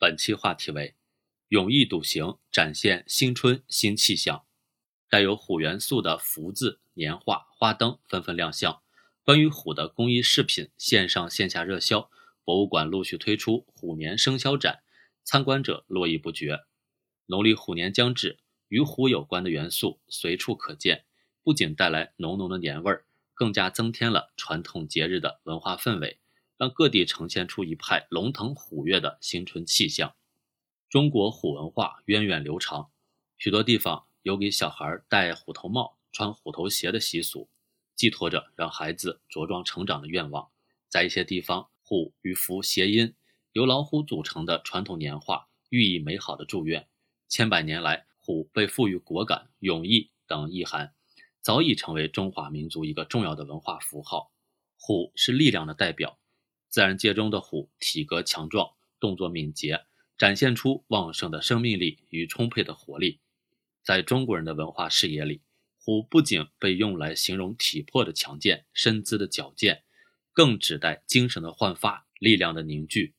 本期话题为“勇毅笃行，展现新春新气象”。带有虎元素的福字、年画、花灯纷纷亮相。关于虎的工艺饰品线上线下热销，博物馆陆续推出虎年生肖展，参观者络绎不绝。农历虎年将至，与虎有关的元素随处可见，不仅带来浓浓的年味儿，更加增添了传统节日的文化氛围。让各地呈现出一派龙腾虎跃的新春气象。中国虎文化源远流长，许多地方有给小孩戴虎头帽、穿虎头鞋的习俗，寄托着让孩子茁壮成长的愿望。在一些地方，虎与福谐音，由老虎组成的传统年画寓意美好的祝愿。千百年来，虎被赋予果敢、勇毅等意涵，早已成为中华民族一个重要的文化符号。虎是力量的代表。自然界中的虎体格强壮，动作敏捷，展现出旺盛的生命力与充沛的活力。在中国人的文化视野里，虎不仅被用来形容体魄的强健、身姿的矫健，更指代精神的焕发、力量的凝聚。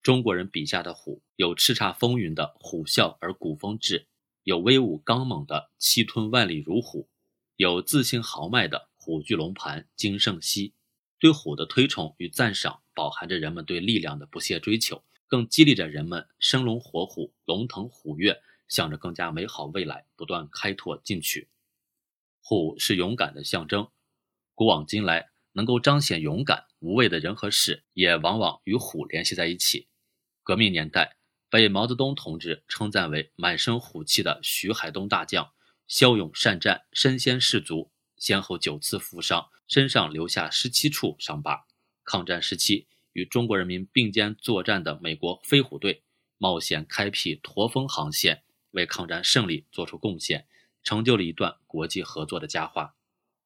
中国人笔下的虎，有叱咤风云的虎啸而古风至，有威武刚猛的气吞万里如虎，有自信豪迈的虎踞龙盘惊胜息。对虎的推崇与赞赏，饱含着人们对力量的不懈追求，更激励着人们生龙活虎、龙腾虎跃，向着更加美好未来不断开拓进取。虎是勇敢的象征，古往今来，能够彰显勇敢无畏的人和事，也往往与虎联系在一起。革命年代，被毛泽东同志称赞为满身虎气的徐海东大将，骁勇善战，身先士卒，先后九次负伤。身上留下十七处伤疤。抗战时期，与中国人民并肩作战的美国飞虎队冒险开辟驼峰航线，为抗战胜利作出贡献，成就了一段国际合作的佳话。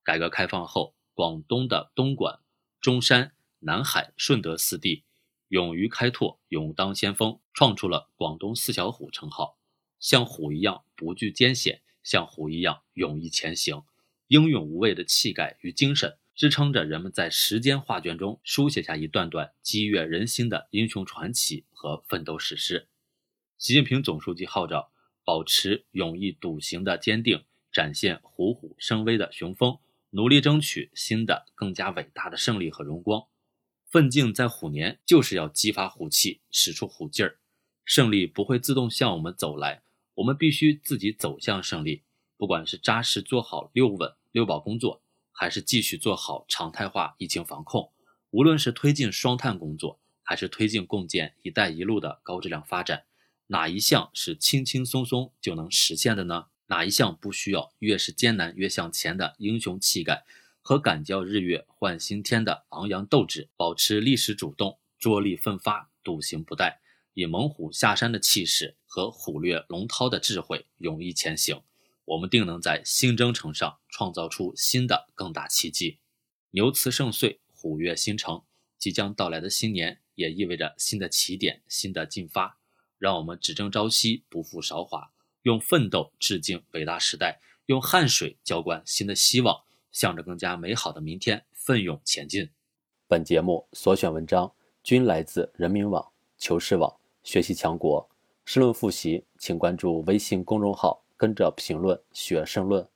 改革开放后，广东的东莞、中山、南海、顺德四地勇于开拓，勇当先锋，创出了“广东四小虎”称号。像虎一样不惧艰险，像虎一样勇毅前行。英勇无畏的气概与精神，支撑着人们在时间画卷中书写下一段段激越人心的英雄传奇和奋斗史诗。习近平总书记号召保持勇毅笃行的坚定，展现虎虎生威的雄风，努力争取新的更加伟大的胜利和荣光。奋进在虎年，就是要激发虎气，使出虎劲儿。胜利不会自动向我们走来，我们必须自己走向胜利。不管是扎实做好六稳。六保工作，还是继续做好常态化疫情防控。无论是推进双碳工作，还是推进共建“一带一路”的高质量发展，哪一项是轻轻松松就能实现的呢？哪一项不需要越是艰难越向前的英雄气概和敢叫日月换新天的昂扬斗志？保持历史主动、着力奋发、笃行不怠，以猛虎下山的气势和虎掠龙涛的智慧，勇毅前行。我们定能在新征程上创造出新的更大奇迹。牛辞盛岁，虎跃新城。即将到来的新年，也意味着新的起点、新的进发。让我们只争朝夕，不负韶华，用奋斗致敬伟大时代，用汗水浇灌新的希望，向着更加美好的明天奋勇前进。本节目所选文章均来自人民网、求是网、学习强国。申论复习，请关注微信公众号。跟着评论学申论。